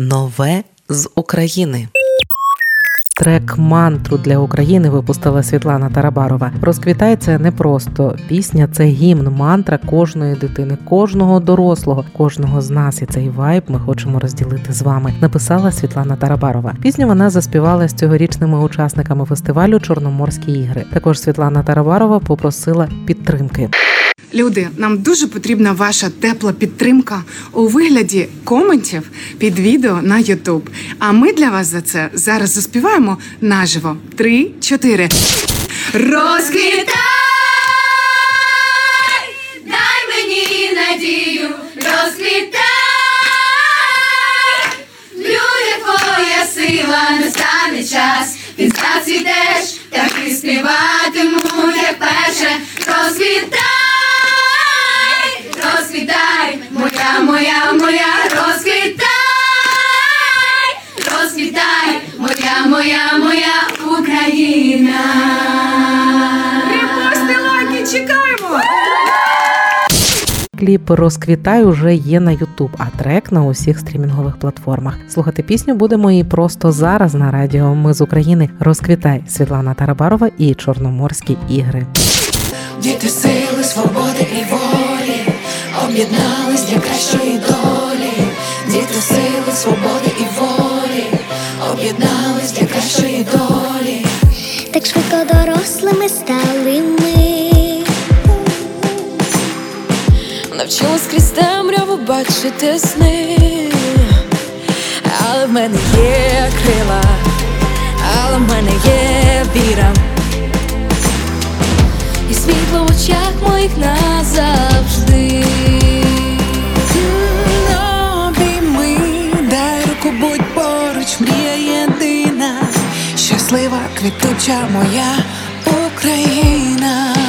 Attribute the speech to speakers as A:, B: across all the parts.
A: Нове з України.
B: Трек мантру для України випустила Світлана Тарабарова. Розквітай це не просто пісня, це гімн, мантра кожної дитини, кожного дорослого, кожного з нас. І цей вайб ми хочемо розділити з вами. Написала Світлана Тарабарова. Пісню вона заспівала з цьогорічними учасниками фестивалю Чорноморські ігри. Також Світлана Тарабарова попросила підтримки.
C: Люди, нам дуже потрібна ваша тепла підтримка у вигляді коментів під відео на YouTube. А ми для вас за це зараз заспіваємо наживо. Три, чотири. Розквітай!
D: Дай мені надію, розквітай, в людях твоя сила, настане час, ти зацвітеш, так і співатиму, як перше,
B: Кліп Розквітай уже є на Ютуб, а трек на усіх стрімінгових платформах. Слухати пісню будемо і просто зараз на радіо. Ми з України розквітай Світлана Тарабарова і Чорноморські ігри.
E: Діти сили, свободи і волі об'єднались для кращої долі. Діти сили, свободи і волі об'єднались для кращої долі.
F: Так швидко дорослими стали
E: Навчилась крізь темряву бачити сни, але в мене є крила, але в мене є віра. І світло в очах моїх назавжди. Обійми, дай руку, будь поруч, мрія щаслива, квітуча моя Україна.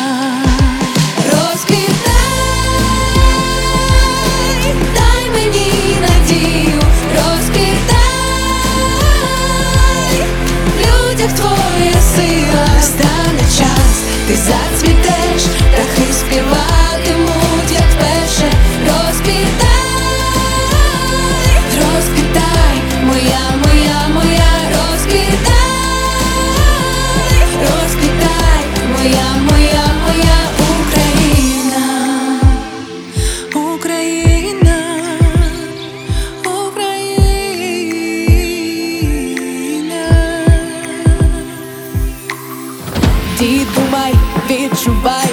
E: Дід, думай, відчувай,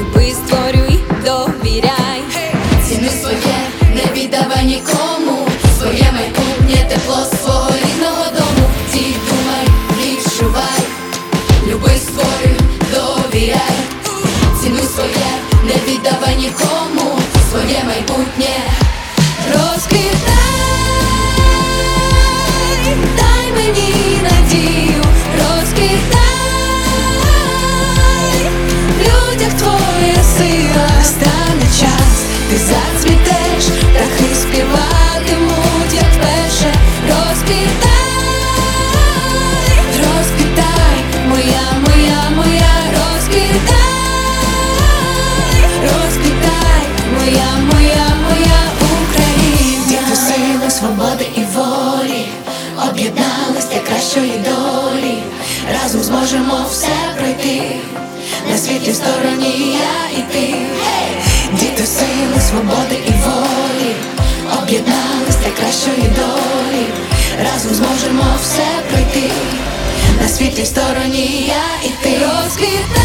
E: люби, створюй, довіряй. Ціни своє, не віддавай нікому, ти зацвітеш, птахи співатимуть, як вперше, розквітай, розквітай, моя, моя, моя, розквітай, розквітай, моя, моя, моя Україна. Діти сили, свободи і волі об'єднались для кращої долі. Разом зможемо все пройти. На світлій стороні я і ти. Об'єднались для кращої долі. Разом зможемо все пройти. На світлій стороні я і ти. Розквітай,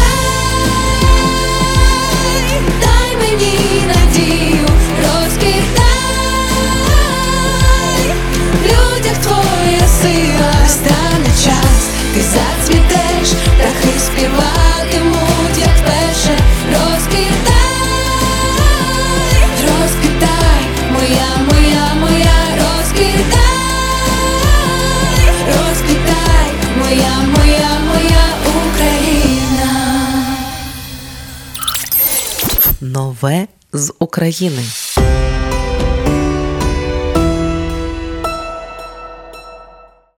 A: Нове з України.